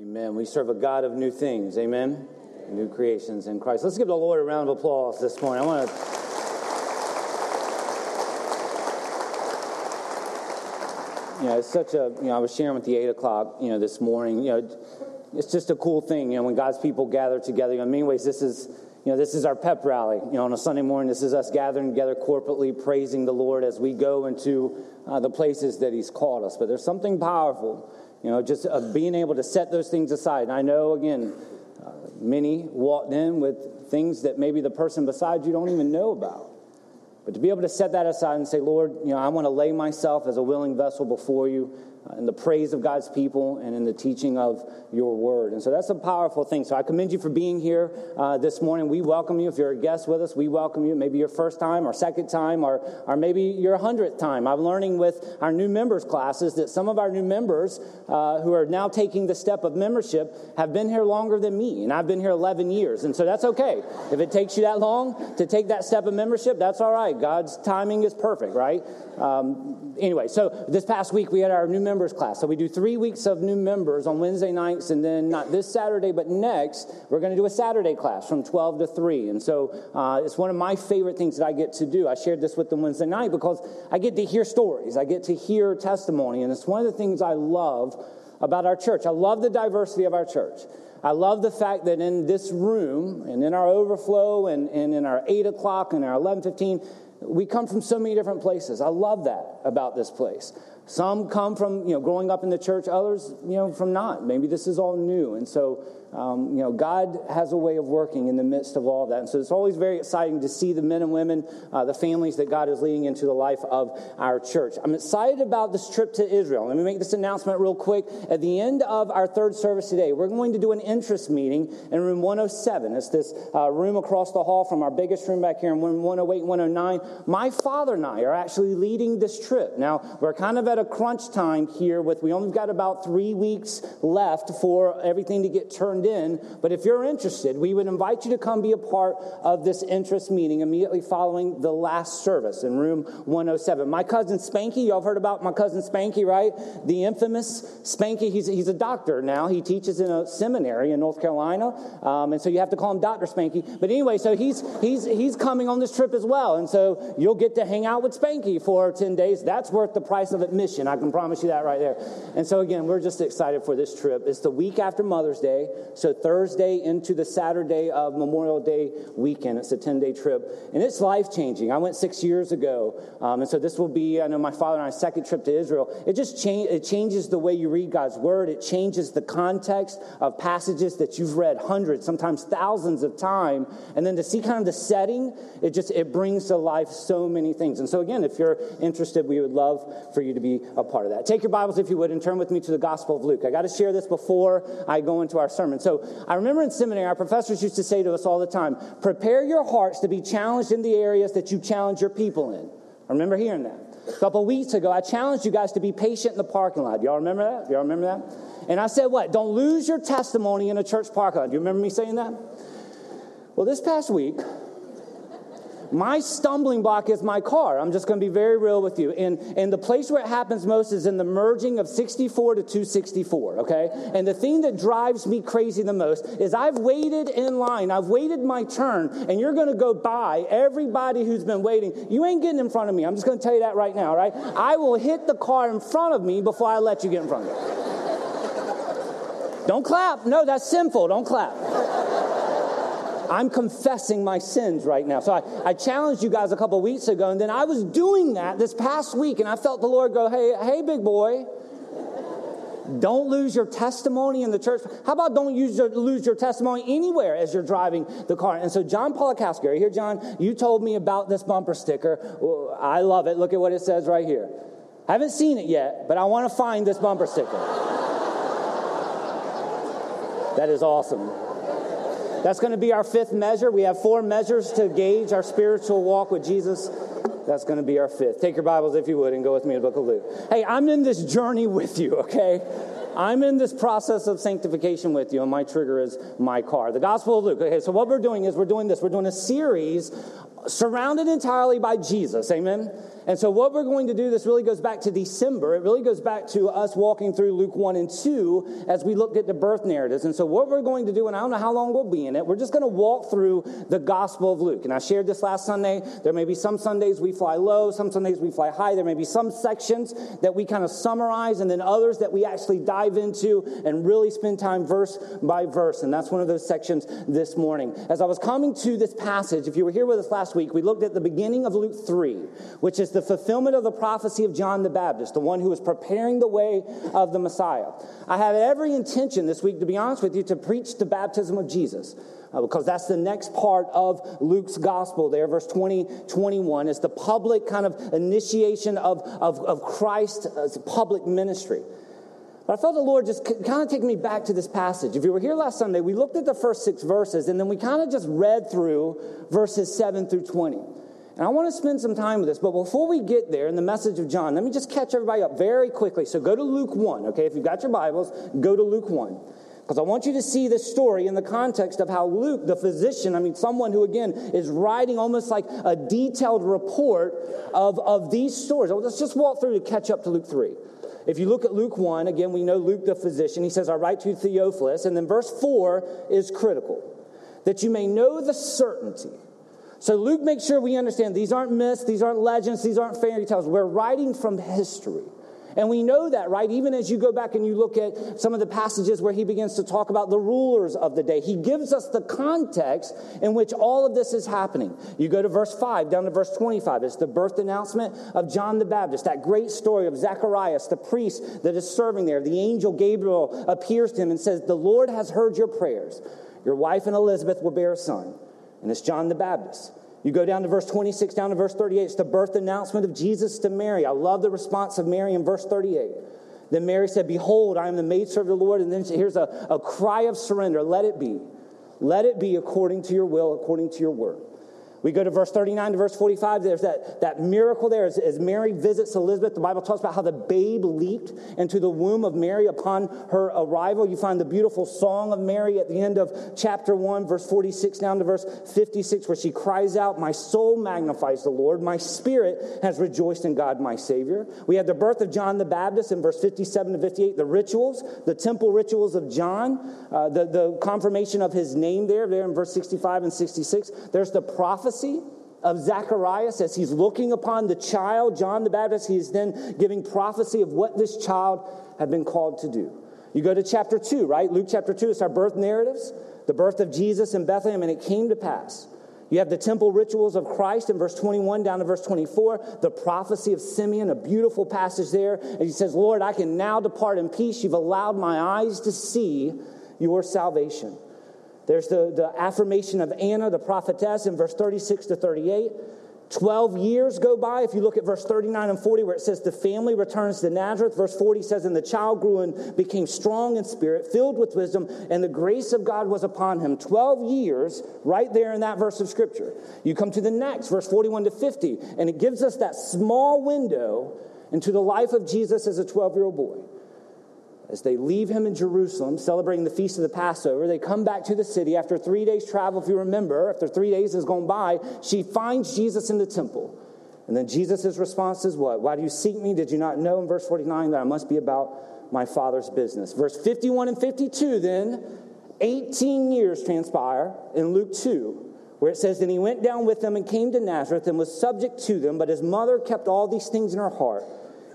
Amen. We serve a God of new things. Amen. New creations in Christ. Let's give the Lord a round of applause this morning. I want to. You know, it's such a, you know, I was sharing with the eight o'clock, you know, this morning, you know, it's just a cool thing, you know, when God's people gather together. You know, in many ways, this is, you know, this is our pep rally. You know, on a Sunday morning, this is us gathering together corporately, praising the Lord as we go into uh, the places that He's called us. But there's something powerful you know, just uh, being able to set those things aside. And I know, again, uh, many walked in with things that maybe the person beside you don't even know about. But to be able to set that aside and say, Lord, you know, I want to lay myself as a willing vessel before you in the praise of God's people and in the teaching of your word. And so that's a powerful thing. So I commend you for being here uh, this morning. We welcome you. If you're a guest with us, we welcome you. Maybe your first time or second time or, or maybe your hundredth time. I'm learning with our new members classes that some of our new members uh, who are now taking the step of membership have been here longer than me. And I've been here 11 years. And so that's okay. If it takes you that long to take that step of membership, that's all right. God's timing is perfect, right? Um, anyway, so this past week we had our new members class. So we do three weeks of new members on Wednesday nights, and then not this Saturday, but next, we're going to do a Saturday class from 12 to 3. And so uh, it's one of my favorite things that I get to do. I shared this with them Wednesday night because I get to hear stories, I get to hear testimony, and it's one of the things I love about our church. I love the diversity of our church. I love the fact that in this room and in our overflow and, and in our 8 o'clock and our 11.15, we come from so many different places. I love that about this place. Some come from, you know, growing up in the church, others, you know, from not. Maybe this is all new. And so um, you know, God has a way of working in the midst of all that. And so it's always very exciting to see the men and women, uh, the families that God is leading into the life of our church. I'm excited about this trip to Israel. Let me make this announcement real quick. At the end of our third service today, we're going to do an interest meeting in room 107. It's this uh, room across the hall from our biggest room back here in room 108 109. My father and I are actually leading this trip. Now, we're kind of at a crunch time here with, we only got about three weeks left for everything to get turned turned in. But if you're interested, we would invite you to come be a part of this interest meeting immediately following the last service in room 107. My cousin Spanky, y'all have heard about my cousin Spanky, right? The infamous Spanky. He's, he's a doctor now. He teaches in a seminary in North Carolina. Um, and so you have to call him Dr. Spanky. But anyway, so he's, he's, he's coming on this trip as well. And so you'll get to hang out with Spanky for 10 days. That's worth the price of admission. I can promise you that right there. And so again, we're just excited for this trip. It's the week after Mother's Day. So Thursday into the Saturday of Memorial Day weekend. It's a 10 day trip. And it's life changing. I went six years ago. Um, and so this will be, I know my father and I's second trip to Israel. It just cha- it changes the way you read God's word. It changes the context of passages that you've read hundreds, sometimes thousands of times. And then to see kind of the setting, it just, it brings to life so many things. And so again, if you're interested, we would love for you to be a part of that. Take your Bibles, if you would, and turn with me to the Gospel of Luke. I got to share this before I go into our sermon. So I remember in seminary, our professors used to say to us all the time, prepare your hearts to be challenged in the areas that you challenge your people in. I remember hearing that. A couple weeks ago, I challenged you guys to be patient in the parking lot. Y'all remember that? Y'all remember that? And I said, what? Don't lose your testimony in a church parking lot. Do you remember me saying that? Well, this past week, my stumbling block is my car. I'm just going to be very real with you. And, and the place where it happens most is in the merging of 64 to 264, okay? And the thing that drives me crazy the most is I've waited in line, I've waited my turn, and you're going to go by everybody who's been waiting. You ain't getting in front of me. I'm just going to tell you that right now, right? I will hit the car in front of me before I let you get in front of me. Don't clap. No, that's sinful. Don't clap. I'm confessing my sins right now. So I, I challenged you guys a couple weeks ago, and then I was doing that this past week, and I felt the Lord go, Hey, hey, big boy. Don't lose your testimony in the church. How about don't your, lose your testimony anywhere as you're driving the car? And so, John Polakowski, right here, John, you told me about this bumper sticker. I love it. Look at what it says right here. I haven't seen it yet, but I want to find this bumper sticker. that is awesome. That's going to be our fifth measure. We have four measures to gauge our spiritual walk with Jesus. That's going to be our fifth. Take your Bibles, if you would, and go with me to the book of Luke. Hey, I'm in this journey with you, okay? I'm in this process of sanctification with you, and my trigger is my car. The Gospel of Luke. Okay, so what we're doing is we're doing this. We're doing a series surrounded entirely by Jesus. Amen? And so, what we're going to do, this really goes back to December. It really goes back to us walking through Luke 1 and 2 as we looked at the birth narratives. And so, what we're going to do, and I don't know how long we'll be in it, we're just going to walk through the Gospel of Luke. And I shared this last Sunday. There may be some Sundays we fly low, some Sundays we fly high. There may be some sections that we kind of summarize, and then others that we actually dive into and really spend time verse by verse. And that's one of those sections this morning. As I was coming to this passage, if you were here with us last week, we looked at the beginning of Luke 3, which is the fulfillment of the prophecy of John the Baptist, the one who was preparing the way of the Messiah. I had every intention this week, to be honest with you, to preach the baptism of Jesus. Uh, because that's the next part of Luke's gospel there, verse 20, 21. It's the public kind of initiation of, of, of Christ's public ministry. But I felt the Lord just kind of take me back to this passage. If you were here last Sunday, we looked at the first six verses and then we kind of just read through verses 7 through 20. And I want to spend some time with this, but before we get there in the message of John, let me just catch everybody up very quickly. So go to Luke 1, okay? If you've got your Bibles, go to Luke 1. Because I want you to see this story in the context of how Luke, the physician, I mean, someone who, again, is writing almost like a detailed report of, of these stories. Let's just walk through to catch up to Luke 3. If you look at Luke 1, again, we know Luke the physician, he says, I write to Theophilus. And then verse 4 is critical that you may know the certainty. So Luke makes sure we understand these aren't myths, these aren't legends, these aren't fairy tales. We're writing from history. And we know that, right? Even as you go back and you look at some of the passages where he begins to talk about the rulers of the day, he gives us the context in which all of this is happening. You go to verse 5 down to verse 25. It's the birth announcement of John the Baptist, that great story of Zacharias, the priest that is serving there. The angel Gabriel appears to him and says, The Lord has heard your prayers. Your wife and Elizabeth will bear a son. And it's John the Baptist. You go down to verse 26, down to verse 38. It's the birth announcement of Jesus to Mary. I love the response of Mary in verse 38. Then Mary said, Behold, I am the maidservant of the Lord. And then here's a, a cry of surrender. Let it be. Let it be according to your will, according to your word. We go to verse 39 to verse 45. There's that, that miracle there as, as Mary visits Elizabeth. The Bible talks about how the babe leaped into the womb of Mary upon her arrival. You find the beautiful song of Mary at the end of chapter 1, verse 46 down to verse 56, where she cries out, My soul magnifies the Lord. My spirit has rejoiced in God, my Savior. We have the birth of John the Baptist in verse 57 to 58, the rituals, the temple rituals of John, uh, the, the confirmation of his name there, there in verse 65 and 66. There's the prophet prophecy of Zacharias as he's looking upon the child, John the Baptist. He is then giving prophecy of what this child had been called to do. You go to chapter 2, right? Luke chapter 2, it's our birth narratives, the birth of Jesus in Bethlehem, and it came to pass. You have the temple rituals of Christ in verse 21 down to verse 24, the prophecy of Simeon, a beautiful passage there. And he says, Lord, I can now depart in peace. You've allowed my eyes to see your salvation. There's the, the affirmation of Anna, the prophetess, in verse 36 to 38. 12 years go by. If you look at verse 39 and 40, where it says the family returns to Nazareth, verse 40 says, And the child grew and became strong in spirit, filled with wisdom, and the grace of God was upon him. 12 years, right there in that verse of scripture. You come to the next, verse 41 to 50, and it gives us that small window into the life of Jesus as a 12 year old boy. As they leave him in Jerusalem, celebrating the feast of the Passover, they come back to the city. After three days' travel, if you remember, after three days has gone by, she finds Jesus in the temple. And then Jesus' response is what? Why do you seek me? Did you not know in verse 49 that I must be about my Father's business? Verse 51 and 52, then, 18 years transpire in Luke 2 where it says, And he went down with them and came to Nazareth and was subject to them, but his mother kept all these things in her heart.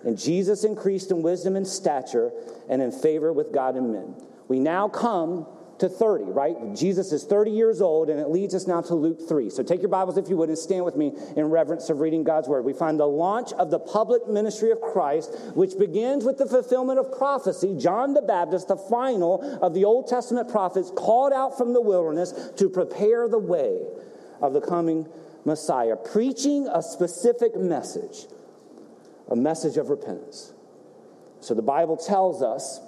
And Jesus increased in wisdom and stature and in favor with God and men. We now come to 30, right? Jesus is 30 years old, and it leads us now to Luke 3. So take your Bibles, if you would, and stand with me in reverence of reading God's word. We find the launch of the public ministry of Christ, which begins with the fulfillment of prophecy. John the Baptist, the final of the Old Testament prophets, called out from the wilderness to prepare the way of the coming Messiah, preaching a specific message a message of repentance. So the Bible tells us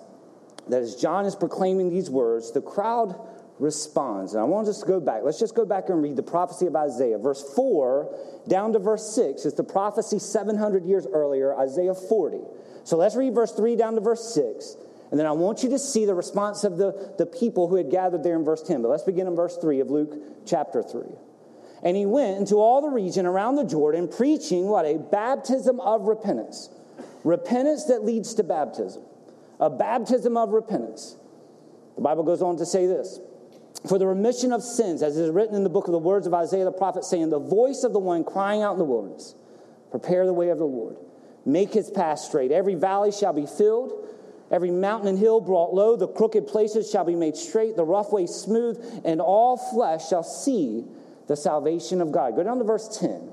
that as John is proclaiming these words, the crowd responds. And I want us to go back. Let's just go back and read the prophecy of Isaiah. Verse 4 down to verse 6 is the prophecy 700 years earlier, Isaiah 40. So let's read verse 3 down to verse 6. And then I want you to see the response of the, the people who had gathered there in verse 10. But let's begin in verse 3 of Luke chapter 3. And he went into all the region around the Jordan, preaching what? A baptism of repentance. Repentance that leads to baptism. A baptism of repentance. The Bible goes on to say this For the remission of sins, as is written in the book of the words of Isaiah the prophet, saying, The voice of the one crying out in the wilderness, Prepare the way of the Lord, make his path straight. Every valley shall be filled. Every mountain and hill brought low, the crooked places shall be made straight, the rough way smooth, and all flesh shall see the salvation of God. Go down to verse 10.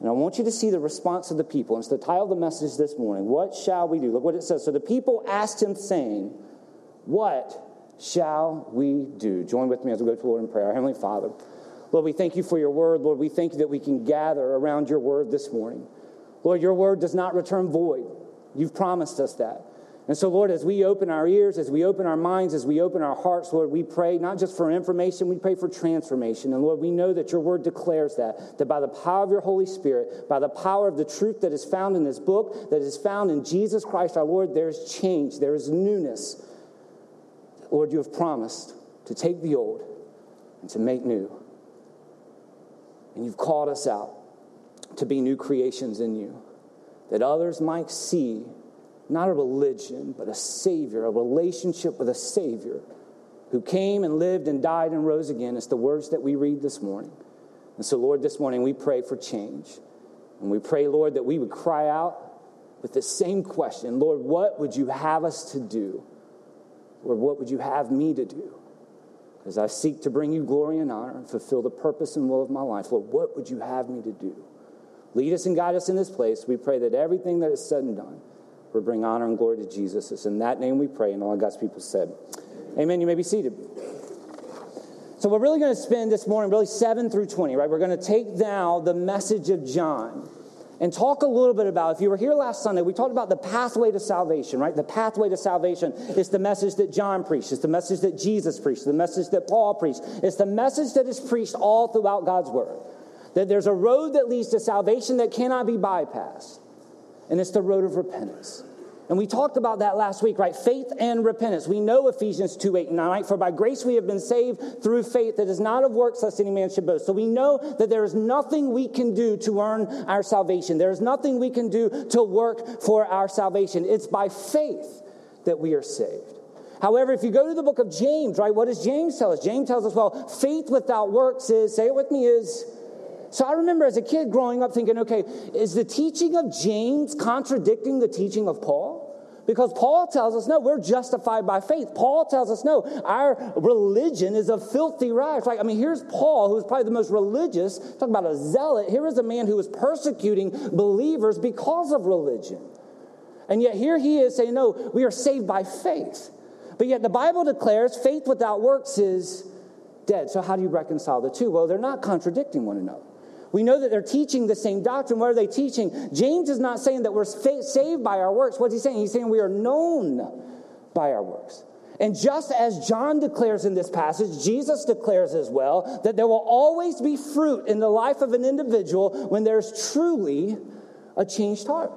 And I want you to see the response of the people. It's the title of the message this morning. What shall we do? Look what it says. So the people asked him, saying, What shall we do? Join with me as we go to the Lord in prayer. Our Heavenly Father, Lord, we thank you for your word. Lord, we thank you that we can gather around your word this morning. Lord, your word does not return void. You've promised us that. And so, Lord, as we open our ears, as we open our minds, as we open our hearts, Lord, we pray not just for information, we pray for transformation. And Lord, we know that your word declares that, that by the power of your Holy Spirit, by the power of the truth that is found in this book, that is found in Jesus Christ our Lord, there is change, there is newness. Lord, you have promised to take the old and to make new. And you've called us out to be new creations in you, that others might see not a religion, but a Savior, a relationship with a Savior who came and lived and died and rose again. It's the words that we read this morning. And so, Lord, this morning we pray for change. And we pray, Lord, that we would cry out with the same question Lord, what would you have us to do? Lord, what would you have me to do? As I seek to bring you glory and honor and fulfill the purpose and will of my life, Lord, what would you have me to do? Lead us and guide us in this place. We pray that everything that is said and done will bring honor and glory to Jesus. It's in that name we pray, and all God's people said, Amen. You may be seated. So, we're really going to spend this morning, really 7 through 20, right? We're going to take now the message of John and talk a little bit about if you were here last sunday we talked about the pathway to salvation right the pathway to salvation is the message that john preached it's the message that jesus preached the message that paul preached it's the message that is preached all throughout god's word that there's a road that leads to salvation that cannot be bypassed and it's the road of repentance and we talked about that last week, right? Faith and repentance. We know Ephesians 2 8 and 9, right? For by grace we have been saved through faith that is not of works, lest any man should boast. So we know that there is nothing we can do to earn our salvation. There is nothing we can do to work for our salvation. It's by faith that we are saved. However, if you go to the book of James, right, what does James tell us? James tells us, well, faith without works is, say it with me, is so I remember as a kid growing up thinking, okay, is the teaching of James contradicting the teaching of Paul? Because Paul tells us, no, we're justified by faith. Paul tells us, no, our religion is a filthy rags. Like, I mean, here's Paul, who's probably the most religious, talking about a zealot. Here is a man who is persecuting believers because of religion. And yet here he is saying, no, we are saved by faith. But yet the Bible declares faith without works is dead. So how do you reconcile the two? Well, they're not contradicting one another. We know that they're teaching the same doctrine. What are they teaching? James is not saying that we're saved by our works. What's he saying? He's saying we are known by our works. And just as John declares in this passage, Jesus declares as well that there will always be fruit in the life of an individual when there's truly a changed heart.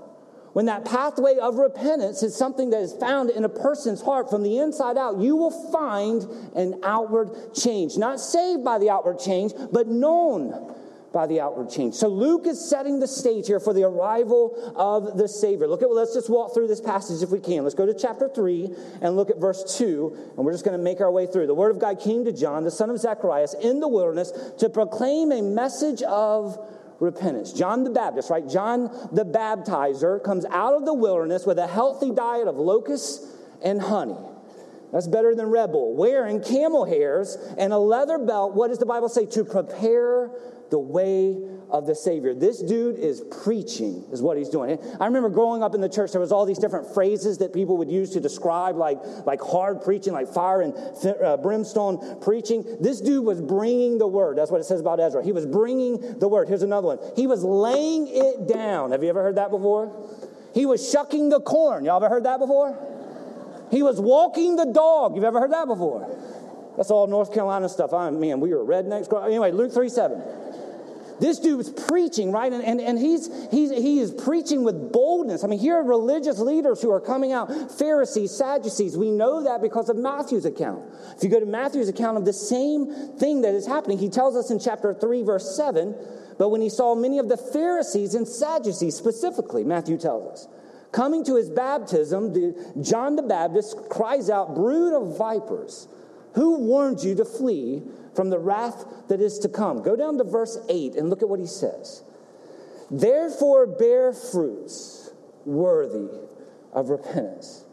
When that pathway of repentance is something that is found in a person's heart from the inside out, you will find an outward change. Not saved by the outward change, but known by the outward change. So Luke is setting the stage here for the arrival of the Savior. Look at, well, let's just walk through this passage if we can. Let's go to chapter 3 and look at verse 2, and we're just going to make our way through. The word of God came to John, the son of Zacharias, in the wilderness to proclaim a message of repentance. John the Baptist, right? John the baptizer comes out of the wilderness with a healthy diet of locusts and honey. That's better than rebel. Wearing camel hairs and a leather belt. What does the Bible say? To prepare the way of the Savior. This dude is preaching, is what he's doing. I remember growing up in the church, there was all these different phrases that people would use to describe like, like hard preaching, like fire and uh, brimstone preaching. This dude was bringing the word. That's what it says about Ezra. He was bringing the word. Here's another one. He was laying it down. Have you ever heard that before? He was shucking the corn. Y'all ever heard that before? He was walking the dog. You've ever heard that before? That's all North Carolina stuff. I man, we were rednecks. Anyway, Luke 3 7. this dude dude's preaching, right? And, and, and he's, he's, he is preaching with boldness. I mean, here are religious leaders who are coming out Pharisees, Sadducees. We know that because of Matthew's account. If you go to Matthew's account of the same thing that is happening, he tells us in chapter 3, verse 7 but when he saw many of the Pharisees and Sadducees specifically, Matthew tells us, coming to his baptism, the, John the Baptist cries out, Brood of vipers, who warned you to flee from the wrath that is to come? Go down to verse 8 and look at what he says. Therefore, bear fruits worthy of repentance.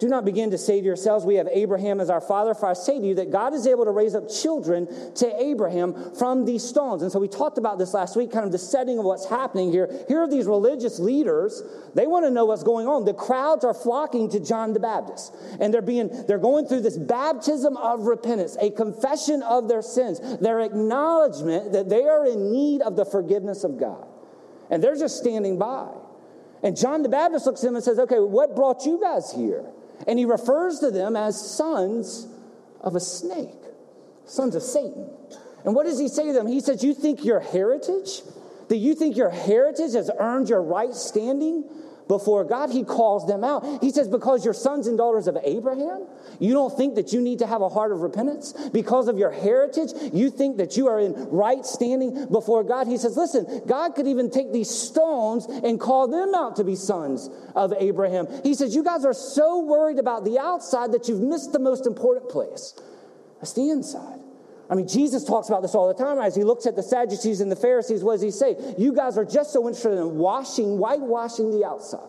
Do not begin to say to yourselves, We have Abraham as our father, for I say to you that God is able to raise up children to Abraham from these stones. And so we talked about this last week, kind of the setting of what's happening here. Here are these religious leaders. They want to know what's going on. The crowds are flocking to John the Baptist, and they're being they're going through this baptism of repentance, a confession of their sins, their acknowledgement that they are in need of the forgiveness of God. And they're just standing by. And John the Baptist looks at them and says, Okay, what brought you guys here? And he refers to them as sons of a snake, sons of Satan. And what does he say to them? He says, You think your heritage, that you think your heritage has earned your right standing before God, he calls them out. He says, Because you're sons and daughters of Abraham, you don't think that you need to have a heart of repentance? Because of your heritage, you think that you are in right standing before God? He says, Listen, God could even take these stones and call them out to be sons of Abraham. He says, You guys are so worried about the outside that you've missed the most important place. That's the inside. I mean, Jesus talks about this all the time. As he looks at the Sadducees and the Pharisees, what does he say? You guys are just so interested in washing, whitewashing the outside,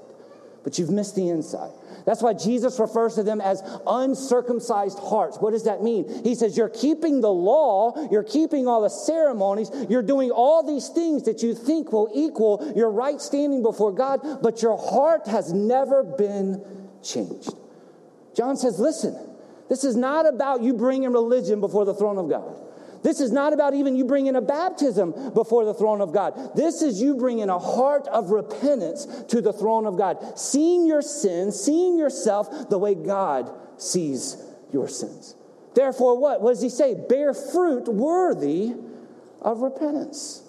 but you've missed the inside. That's why Jesus refers to them as uncircumcised hearts. What does that mean? He says, You're keeping the law, you're keeping all the ceremonies, you're doing all these things that you think will equal your right standing before God, but your heart has never been changed. John says, Listen, this is not about you bringing religion before the throne of God. This is not about even you bringing a baptism before the throne of God. This is you bringing a heart of repentance to the throne of God, seeing your sins, seeing yourself the way God sees your sins. Therefore, what? What does he say? Bear fruit worthy of repentance.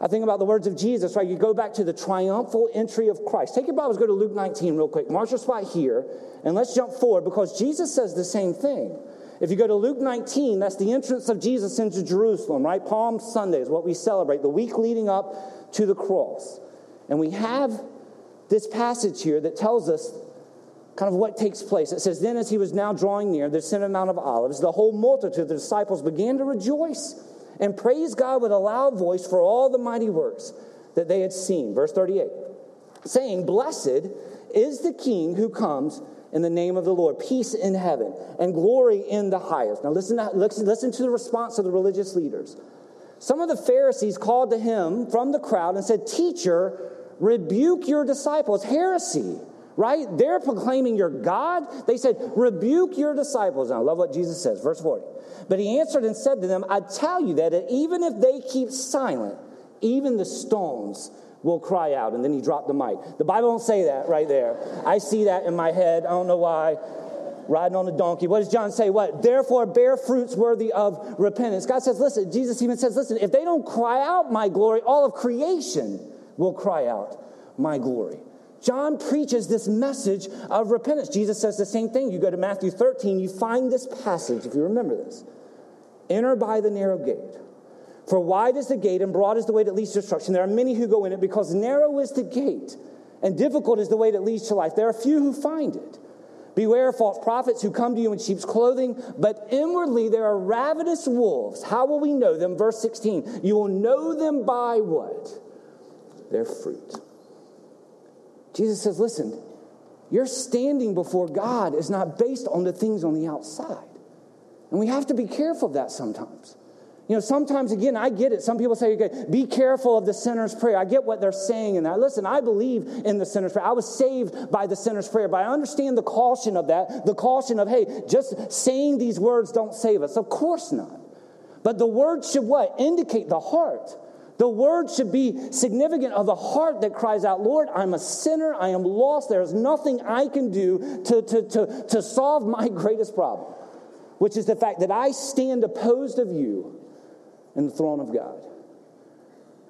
I think about the words of Jesus, right? You go back to the triumphal entry of Christ. Take your Bibles, go to Luke 19 real quick. Mark your spot here, and let's jump forward because Jesus says the same thing. If you go to Luke 19, that's the entrance of Jesus into Jerusalem, right? Palm Sunday is what we celebrate, the week leading up to the cross. And we have this passage here that tells us kind of what takes place. It says, Then as he was now drawing near the Mount of Olives, the whole multitude of the disciples began to rejoice and praise God with a loud voice for all the mighty works that they had seen. Verse 38 saying, Blessed is the King who comes in the name of the Lord, peace in heaven and glory in the highest. Now, listen to, listen to the response of the religious leaders. Some of the Pharisees called to him from the crowd and said, Teacher, rebuke your disciples. Heresy right? They're proclaiming your God. They said, rebuke your disciples. And I love what Jesus says, verse 40. But he answered and said to them, I tell you that even if they keep silent, even the stones will cry out. And then he dropped the mic. The Bible don't say that right there. I see that in my head. I don't know why. Riding on a donkey. What does John say? What? Therefore, bear fruits worthy of repentance. God says, listen, Jesus even says, listen, if they don't cry out my glory, all of creation will cry out my glory. John preaches this message of repentance. Jesus says the same thing. You go to Matthew 13, you find this passage, if you remember this. Enter by the narrow gate. For wide is the gate and broad is the way that leads to destruction. There are many who go in it because narrow is the gate and difficult is the way that leads to life. There are few who find it. Beware of false prophets who come to you in sheep's clothing, but inwardly there are ravenous wolves. How will we know them? Verse 16. You will know them by what? Their fruit. Jesus says, listen, your standing before God is not based on the things on the outside. And we have to be careful of that sometimes. You know, sometimes, again, I get it. Some people say, okay, be careful of the sinner's prayer. I get what they're saying in that. Listen, I believe in the sinner's prayer. I was saved by the sinner's prayer, but I understand the caution of that. The caution of, hey, just saying these words don't save us. Of course not. But the words should what? Indicate the heart. The word should be significant of the heart that cries out, Lord, I'm a sinner. I am lost. There is nothing I can do to, to, to, to solve my greatest problem, which is the fact that I stand opposed of you in the throne of God.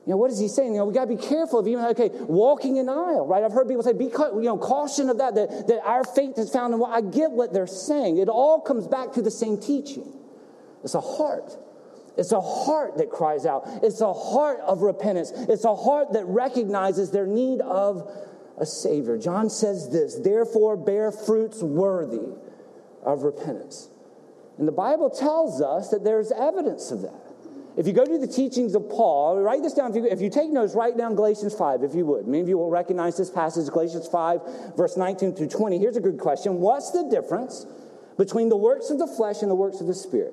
You know, what is he saying? You know, we got to be careful of even, okay, walking an aisle, right? I've heard people say, be, you know, caution of that, that, that our faith is found in what I get what they're saying. It all comes back to the same teaching. It's a heart. It's a heart that cries out. It's a heart of repentance. It's a heart that recognizes their need of a Savior. John says this, therefore bear fruits worthy of repentance. And the Bible tells us that there's evidence of that. If you go to the teachings of Paul, write this down. If you, if you, take notes, write down Galatians 5, if you would. Many of you will recognize this passage, Galatians 5, verse 19 through 20. Here's a good question What's the difference between the works of the flesh and the works of the Spirit?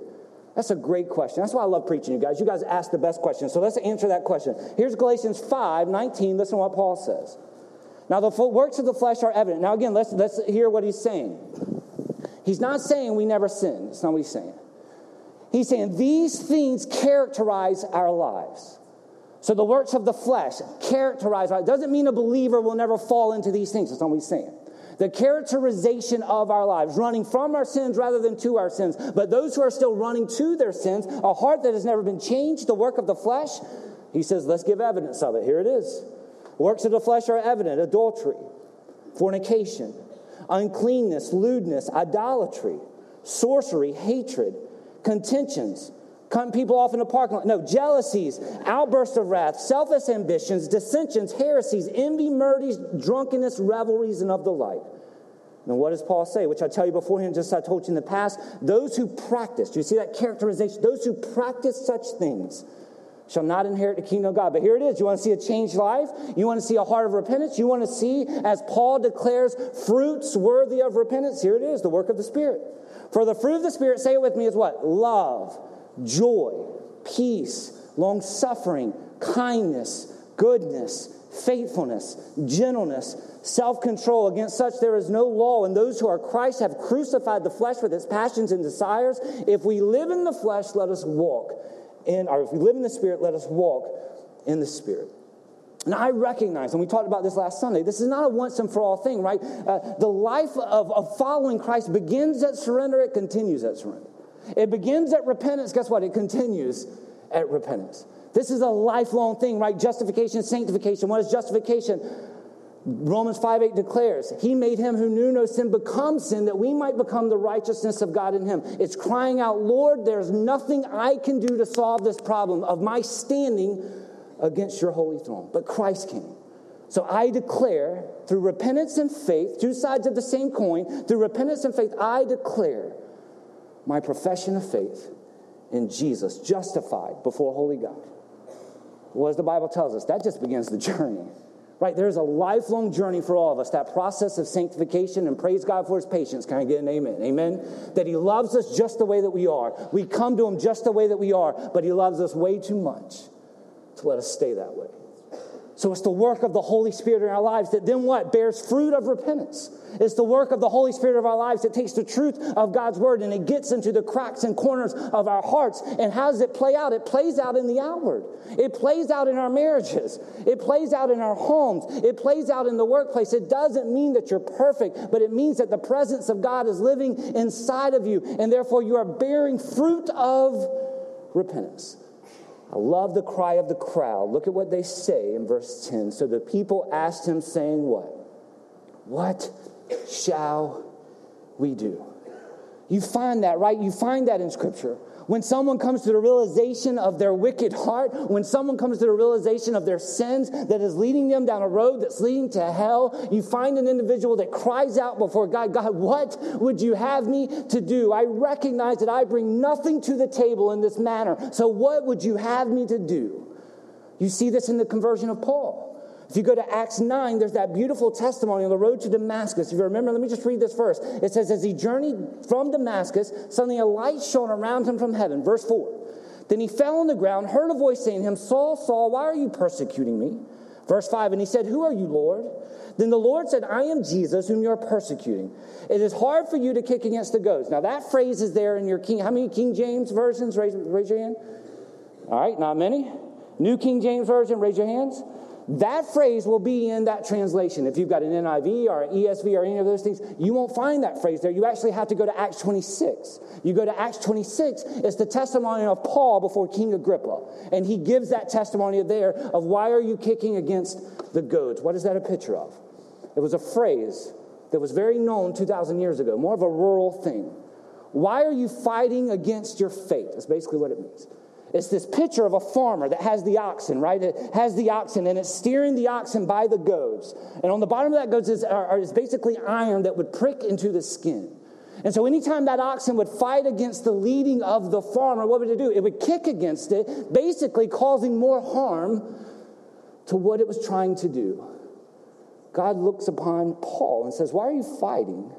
That's a great question. That's why I love preaching, you guys. You guys ask the best questions. So let's answer that question. Here's Galatians 5, 19. Listen to what Paul says. Now, the works of the flesh are evident. Now, again, let's, let's hear what he's saying. He's not saying we never sin. That's not what he's saying. He's saying these things characterize our lives. So the works of the flesh characterize our Doesn't mean a believer will never fall into these things. That's not what he's saying. The characterization of our lives, running from our sins rather than to our sins. But those who are still running to their sins, a heart that has never been changed, the work of the flesh, he says, let's give evidence of it. Here it is. Works of the flesh are evident adultery, fornication, uncleanness, lewdness, idolatry, sorcery, hatred contentions, cutting people off in the parking lot. No, jealousies, outbursts of wrath, selfish ambitions, dissensions, heresies, envy, murders, drunkenness, revelries, and of the like. Now, what does Paul say? Which I tell you beforehand, just as I told you in the past. Those who practice, do you see that characterization? Those who practice such things shall not inherit the kingdom of God. But here it is. You want to see a changed life? You want to see a heart of repentance? You want to see, as Paul declares, fruits worthy of repentance? Here it is, the work of the Spirit. For the fruit of the Spirit, say it with me, is what? Love, joy, peace, long suffering, kindness, goodness, faithfulness, gentleness, self control. Against such there is no law, and those who are Christ have crucified the flesh with its passions and desires. If we live in the flesh, let us walk in, or if we live in the Spirit, let us walk in the Spirit. And I recognize, and we talked about this last Sunday, this is not a once and for all thing, right? Uh, the life of, of following Christ begins at surrender, it continues at surrender. It begins at repentance, guess what? It continues at repentance. This is a lifelong thing, right? Justification, sanctification. What is justification? Romans 5 8 declares, He made him who knew no sin become sin that we might become the righteousness of God in him. It's crying out, Lord, there's nothing I can do to solve this problem of my standing against your holy throne. But Christ came. So I declare through repentance and faith, two sides of the same coin, through repentance and faith, I declare my profession of faith in Jesus, justified before holy God. Well, as the Bible tells us, that just begins the journey. Right? There's a lifelong journey for all of us, that process of sanctification, and praise God for his patience. Can I get an amen? Amen? That he loves us just the way that we are. We come to him just the way that we are, but he loves us way too much to let us stay that way. So it's the work of the Holy Spirit in our lives that then what? Bears fruit of repentance. It's the work of the Holy Spirit of our lives that takes the truth of God's word and it gets into the cracks and corners of our hearts. And how does it play out? It plays out in the outward. It plays out in our marriages. It plays out in our homes. It plays out in the workplace. It doesn't mean that you're perfect, but it means that the presence of God is living inside of you. And therefore you are bearing fruit of repentance. I love the cry of the crowd. Look at what they say in verse 10. So the people asked him, saying, What? What shall we do? You find that, right? You find that in Scripture. When someone comes to the realization of their wicked heart, when someone comes to the realization of their sins that is leading them down a road that's leading to hell, you find an individual that cries out before God, God, what would you have me to do? I recognize that I bring nothing to the table in this manner. So what would you have me to do? You see this in the conversion of Paul. If you go to Acts 9, there's that beautiful testimony on the road to Damascus. If you remember, let me just read this verse. It says, As he journeyed from Damascus, suddenly a light shone around him from heaven. Verse 4. Then he fell on the ground, heard a voice saying to him, Saul, Saul, why are you persecuting me? Verse 5. And he said, Who are you, Lord? Then the Lord said, I am Jesus, whom you're persecuting. It is hard for you to kick against the goads. Now, that phrase is there in your King. How many King James versions? Raise, raise your hand. All right, not many. New King James Version, raise your hands. That phrase will be in that translation. If you've got an NIV or an ESV or any of those things, you won't find that phrase there. You actually have to go to Acts 26. You go to Acts 26, it's the testimony of Paul before King Agrippa. And he gives that testimony there of why are you kicking against the goads? What is that a picture of? It was a phrase that was very known 2,000 years ago, more of a rural thing. Why are you fighting against your fate? That's basically what it means. It's this picture of a farmer that has the oxen, right? It has the oxen and it's steering the oxen by the goads. And on the bottom of that goads is, is basically iron that would prick into the skin. And so anytime that oxen would fight against the leading of the farmer, what would it do? It would kick against it, basically causing more harm to what it was trying to do. God looks upon Paul and says, Why are you fighting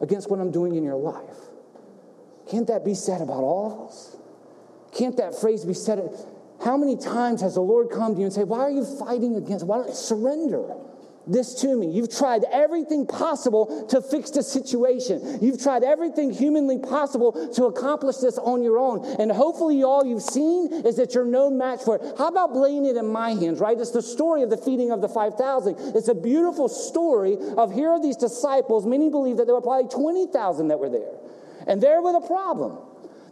against what I'm doing in your life? Can't that be said about all of us? Can't that phrase be said? How many times has the Lord come to you and say, Why are you fighting against? Why don't you surrender this to me? You've tried everything possible to fix the situation. You've tried everything humanly possible to accomplish this on your own. And hopefully, all you've seen is that you're no match for it. How about laying it in my hands, right? It's the story of the feeding of the 5,000. It's a beautiful story of here are these disciples. Many believe that there were probably 20,000 that were there. And they're with a problem.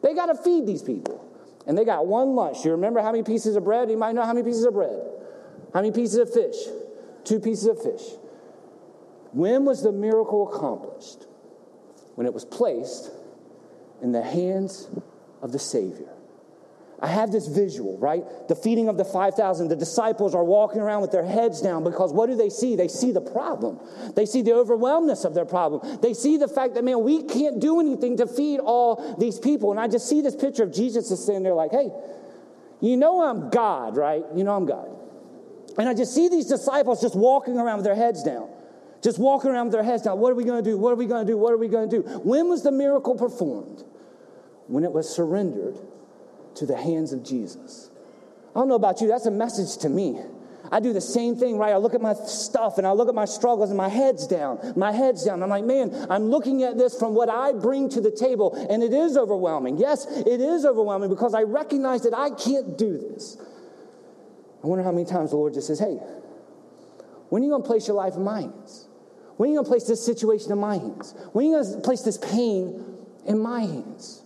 They got to feed these people. And they got one lunch. You remember how many pieces of bread? You might know how many pieces of bread. How many pieces of fish? Two pieces of fish. When was the miracle accomplished? When it was placed in the hands of the Savior. I have this visual, right? The feeding of the 5,000. The disciples are walking around with their heads down because what do they see? They see the problem. They see the overwhelmness of their problem. They see the fact that, man, we can't do anything to feed all these people. And I just see this picture of Jesus is sitting there like, hey, you know I'm God, right? You know I'm God. And I just see these disciples just walking around with their heads down. Just walking around with their heads down. What are we going to do? What are we going to do? What are we going to do? When was the miracle performed? When it was surrendered to the hands of Jesus. I don't know about you, that's a message to me. I do the same thing, right? I look at my stuff and I look at my struggles and my head's down. My head's down. I'm like, man, I'm looking at this from what I bring to the table, and it is overwhelming. Yes, it is overwhelming because I recognize that I can't do this. I wonder how many times the Lord just says, hey, when are you going to place your life in my hands? When are you going to place this situation in my hands? When are you going to place this pain in my hands?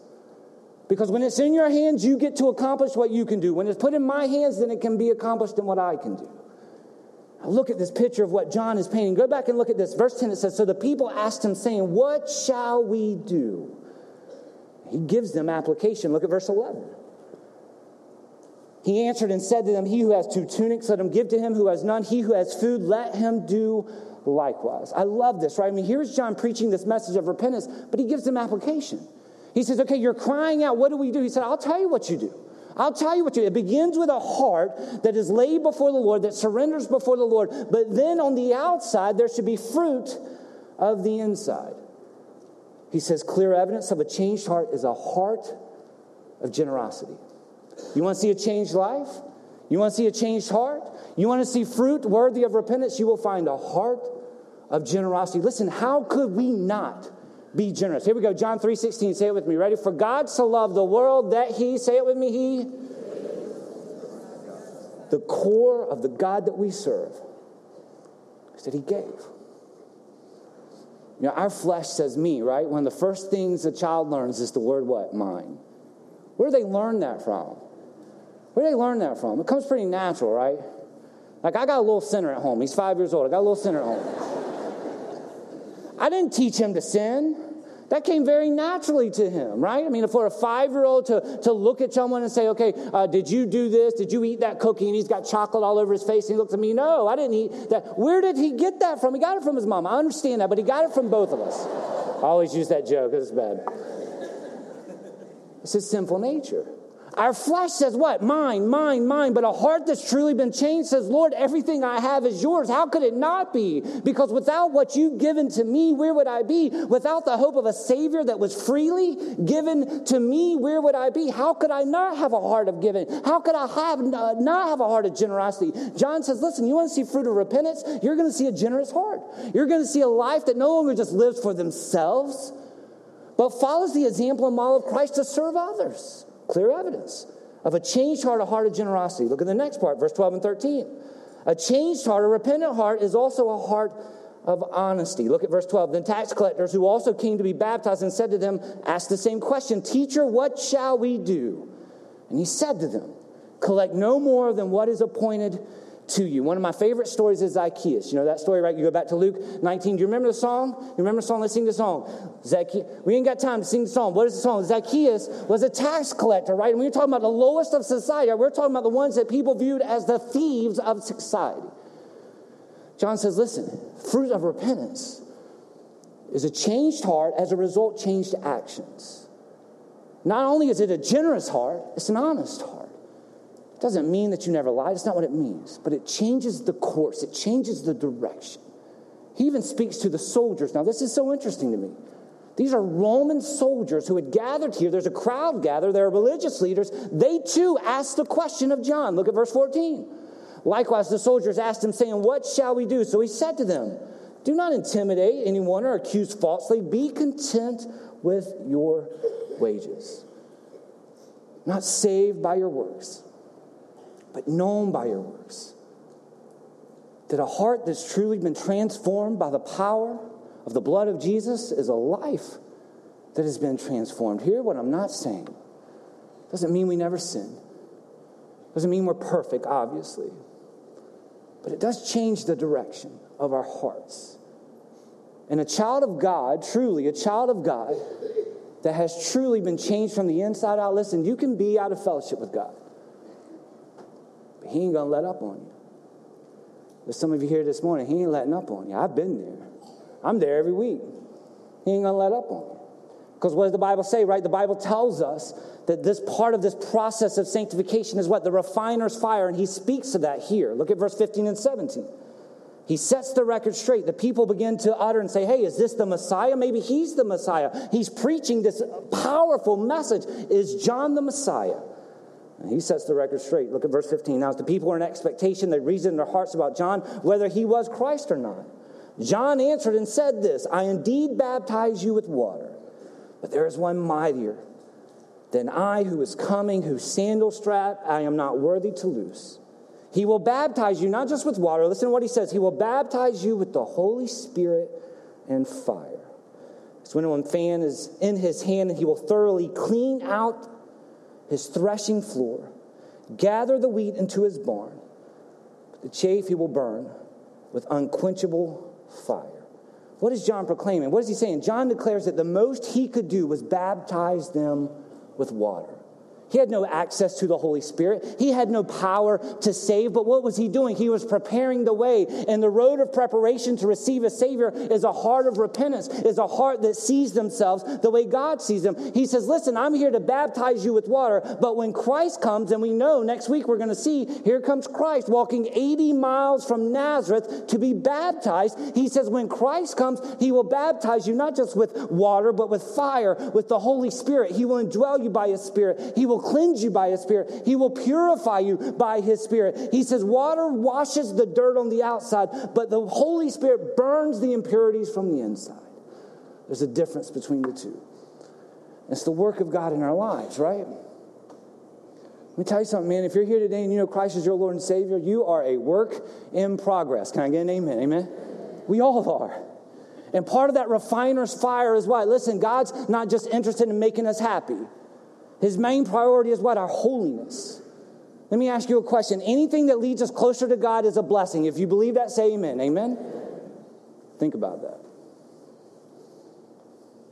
Because when it's in your hands, you get to accomplish what you can do. When it's put in my hands, then it can be accomplished in what I can do. Now look at this picture of what John is painting. Go back and look at this. Verse 10 it says, So the people asked him, saying, What shall we do? He gives them application. Look at verse 11. He answered and said to them, He who has two tunics, let him give to him who has none. He who has food, let him do likewise. I love this, right? I mean, here's John preaching this message of repentance, but he gives them application. He says, Okay, you're crying out. What do we do? He said, I'll tell you what you do. I'll tell you what you do. It begins with a heart that is laid before the Lord, that surrenders before the Lord. But then on the outside, there should be fruit of the inside. He says, clear evidence of a changed heart is a heart of generosity. You want to see a changed life? You want to see a changed heart? You want to see fruit worthy of repentance? You will find a heart of generosity. Listen, how could we not be generous. Here we go, John 3 16. Say it with me. Ready? For God so loved the world that he, say it with me, he, the core of the God that we serve, is that he gave. You know, our flesh says me, right? One of the first things a child learns is the word what? Mine. Where do they learn that from? Where do they learn that from? It comes pretty natural, right? Like I got a little sinner at home. He's five years old. I got a little sinner at home. I didn't teach him to sin. That came very naturally to him, right? I mean, for a five year old to, to look at someone and say, okay, uh, did you do this? Did you eat that cookie? And he's got chocolate all over his face. And he looks at me, no, I didn't eat that. Where did he get that from? He got it from his mom. I understand that, but he got it from both of us. I always use that joke, it's bad. It's his sinful nature. Our flesh says, What? Mine, mine, mine. But a heart that's truly been changed says, Lord, everything I have is yours. How could it not be? Because without what you've given to me, where would I be? Without the hope of a Savior that was freely given to me, where would I be? How could I not have a heart of giving? How could I have uh, not have a heart of generosity? John says, Listen, you want to see fruit of repentance? You're going to see a generous heart. You're going to see a life that no longer just lives for themselves, but follows the example and model of Christ to serve others. Clear evidence of a changed heart, a heart of generosity. Look at the next part, verse 12 and 13. A changed heart, a repentant heart, is also a heart of honesty. Look at verse 12. Then tax collectors, who also came to be baptized and said to them, asked the same question Teacher, what shall we do? And he said to them, Collect no more than what is appointed to you. One of my favorite stories is Zacchaeus. You know that story, right? You go back to Luke 19. Do you remember the song? You remember the song? Let's sing the song. Zacchaeus. We ain't got time to sing the song. What is the song? Zacchaeus was a tax collector, right? And we are talking about the lowest of society. We're talking about the ones that people viewed as the thieves of society. John says, listen, fruit of repentance is a changed heart, as a result, changed actions. Not only is it a generous heart, it's an honest heart. It doesn't mean that you never lied. It's not what it means. But it changes the course, it changes the direction. He even speaks to the soldiers. Now, this is so interesting to me. These are Roman soldiers who had gathered here. There's a crowd gathered. There are religious leaders. They too asked the question of John. Look at verse 14. Likewise, the soldiers asked him, saying, What shall we do? So he said to them, Do not intimidate anyone or accuse falsely. Be content with your wages. Not saved by your works but known by your works. That a heart that's truly been transformed by the power of the blood of Jesus is a life that has been transformed. Hear what I'm not saying. Doesn't mean we never sin. Doesn't mean we're perfect, obviously. But it does change the direction of our hearts. And a child of God, truly, a child of God that has truly been changed from the inside out, listen, you can be out of fellowship with God. He ain't gonna let up on you. There's some of you here this morning, he ain't letting up on you. I've been there. I'm there every week. He ain't gonna let up on you. Because what does the Bible say, right? The Bible tells us that this part of this process of sanctification is what? The refiner's fire, and he speaks to that here. Look at verse 15 and 17. He sets the record straight. The people begin to utter and say, Hey, is this the Messiah? Maybe he's the Messiah. He's preaching this powerful message. Is John the Messiah? He sets the record straight. Look at verse 15. Now, as the people were in expectation, they reasoned in their hearts about John, whether he was Christ or not. John answered and said this I indeed baptize you with water, but there is one mightier than I who is coming, whose sandal strap I am not worthy to loose. He will baptize you not just with water, listen to what he says. He will baptize you with the Holy Spirit and fire. So winnowing fan is in his hand, and he will thoroughly clean out his threshing floor, gather the wheat into his barn, the chaff he will burn with unquenchable fire. What is John proclaiming? What is he saying? John declares that the most he could do was baptize them with water. He had no access to the Holy Spirit. He had no power to save, but what was he doing? He was preparing the way. And the road of preparation to receive a Savior is a heart of repentance, is a heart that sees themselves the way God sees them. He says, Listen, I'm here to baptize you with water, but when Christ comes, and we know next week we're going to see, here comes Christ walking 80 miles from Nazareth to be baptized. He says, When Christ comes, he will baptize you not just with water, but with fire, with the Holy Spirit. He will indwell you by his Spirit. He will will cleanse you by his spirit. He will purify you by his spirit. He says, water washes the dirt on the outside, but the Holy Spirit burns the impurities from the inside. There's a difference between the two. It's the work of God in our lives, right? Let me tell you something, man. If you're here today and you know Christ is your Lord and Savior, you are a work in progress. Can I get an amen? Amen? We all are. And part of that refiner's fire is why, listen, God's not just interested in making us happy. His main priority is what? Our holiness. Let me ask you a question. Anything that leads us closer to God is a blessing. If you believe that, say amen. Amen? Think about that.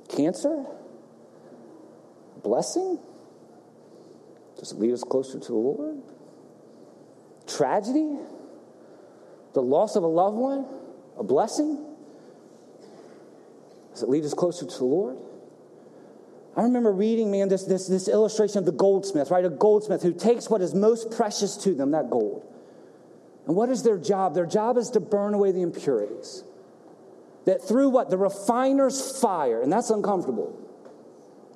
Cancer? Blessing? Does it lead us closer to the Lord? Tragedy? The loss of a loved one? A blessing? Does it lead us closer to the Lord? I remember reading, man, this, this, this illustration of the goldsmith, right? A goldsmith who takes what is most precious to them, that gold. And what is their job? Their job is to burn away the impurities. That through what? The refiner's fire, and that's uncomfortable.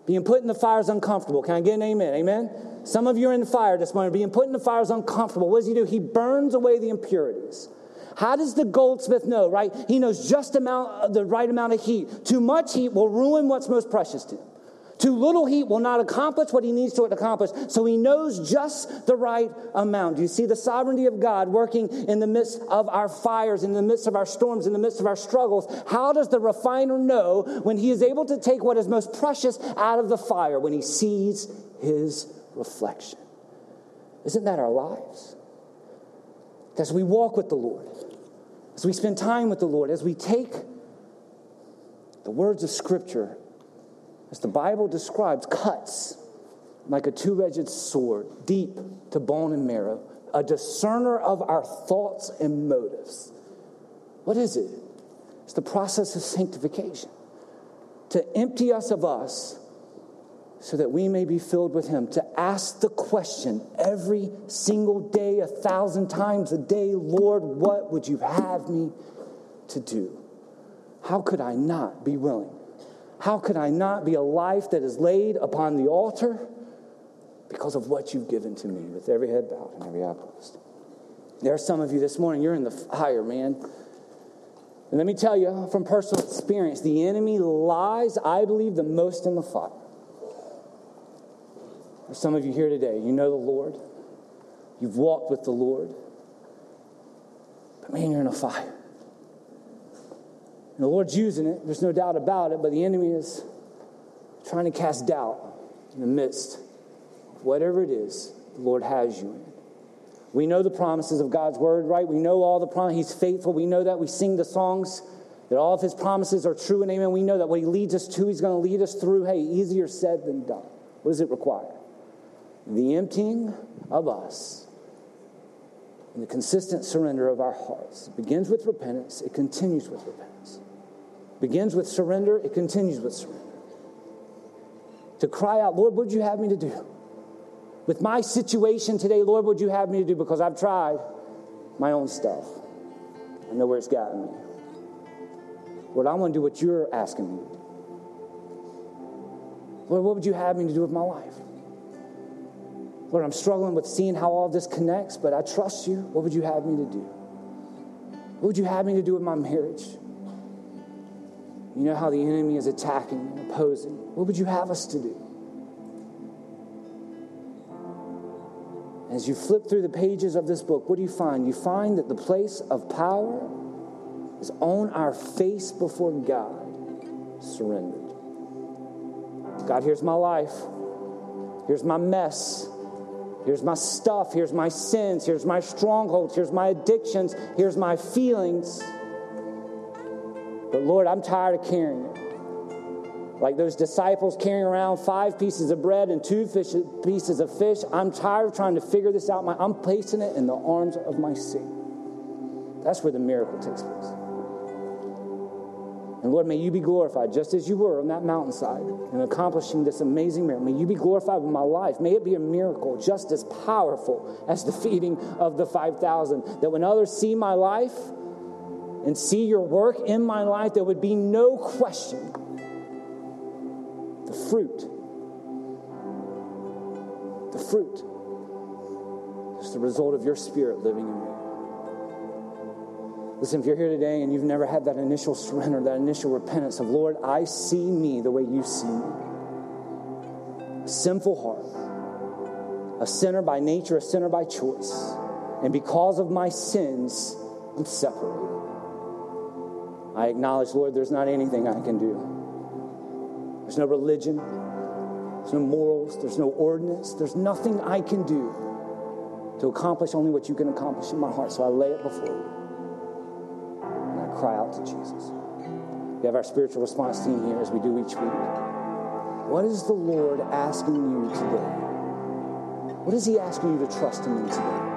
Being put in the fire is uncomfortable. Can I get an amen? Amen? Some of you are in the fire this morning. Being put in the fire is uncomfortable. What does he do? He burns away the impurities. How does the goldsmith know, right? He knows just amount, the right amount of heat. Too much heat will ruin what's most precious to him. Too little heat will not accomplish what he needs to accomplish. So he knows just the right amount. You see the sovereignty of God working in the midst of our fires, in the midst of our storms, in the midst of our struggles? How does the refiner know when he is able to take what is most precious out of the fire? When he sees his reflection. Isn't that our lives? As we walk with the Lord, as we spend time with the Lord, as we take the words of Scripture as the Bible describes, cuts like a two edged sword, deep to bone and marrow, a discerner of our thoughts and motives. What is it? It's the process of sanctification to empty us of us so that we may be filled with Him, to ask the question every single day, a thousand times a day Lord, what would you have me to do? How could I not be willing? How could I not be a life that is laid upon the altar because of what you've given to me with every head bowed and every eye closed? There are some of you this morning, you're in the fire, man. And let me tell you from personal experience, the enemy lies, I believe, the most in the fire. There's some of you here today, you know the Lord, you've walked with the Lord, but man, you're in a fire. And the Lord's using it, there's no doubt about it, but the enemy is trying to cast doubt in the midst of whatever it is the Lord has you in. We know the promises of God's word, right? We know all the promises. He's faithful. We know that. We sing the songs that all of his promises are true and amen. We know that what he leads us to, he's going to lead us through. Hey, easier said than done. What does it require? The emptying of us and the consistent surrender of our hearts. It begins with repentance, it continues with repentance begins with surrender, it continues with surrender. To cry out, Lord, what would you have me to do? With my situation today, Lord, what would you have me to do? Because I've tried my own stuff. I know where it's gotten me. Lord, I want to do what you're asking me. Lord, what would you have me to do with my life? Lord, I'm struggling with seeing how all this connects, but I trust you. What would you have me to do? What would you have me to do with my marriage? You know how the enemy is attacking and opposing. What would you have us to do? As you flip through the pages of this book, what do you find? You find that the place of power is on our face before God, surrendered. God, here's my life. Here's my mess. Here's my stuff. Here's my sins. Here's my strongholds. Here's my addictions. Here's my feelings. But Lord, I'm tired of carrying it. Like those disciples carrying around five pieces of bread and two fish, pieces of fish. I'm tired of trying to figure this out. I'm placing it in the arms of my Savior. That's where the miracle takes place. And Lord, may you be glorified just as you were on that mountainside in accomplishing this amazing miracle. May you be glorified with my life. May it be a miracle just as powerful as the feeding of the 5,000. That when others see my life, and see your work in my life, there would be no question. The fruit, the fruit is the result of your spirit living in me. Listen, if you're here today and you've never had that initial surrender, that initial repentance of, Lord, I see me the way you see me. A sinful heart, a sinner by nature, a sinner by choice. And because of my sins, I'm separated. I acknowledge, Lord, there's not anything I can do. There's no religion, there's no morals, there's no ordinance, there's nothing I can do to accomplish only what you can accomplish in my heart. So I lay it before you. And I cry out to Jesus. We have our spiritual response team here as we do each week. What is the Lord asking you today? What is He asking you to trust in today?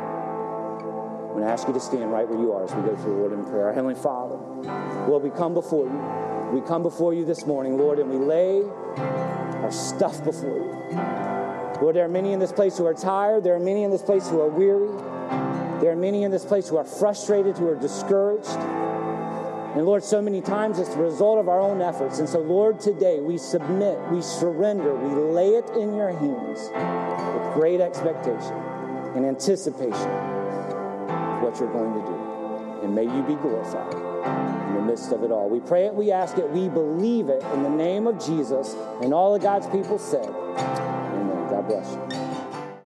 Going to ask you to stand right where you are as we go through the Lord in prayer. Our Heavenly Father, Lord, we come before you. We come before you this morning, Lord, and we lay our stuff before you. Lord, there are many in this place who are tired. There are many in this place who are weary. There are many in this place who are frustrated, who are discouraged. And Lord, so many times it's the result of our own efforts. And so, Lord, today we submit, we surrender, we lay it in your hands with great expectation and anticipation what you're going to do. And may you be glorified in the midst of it all. We pray it, we ask it, we believe it in the name of Jesus. And all of God's people said, Amen. God bless you.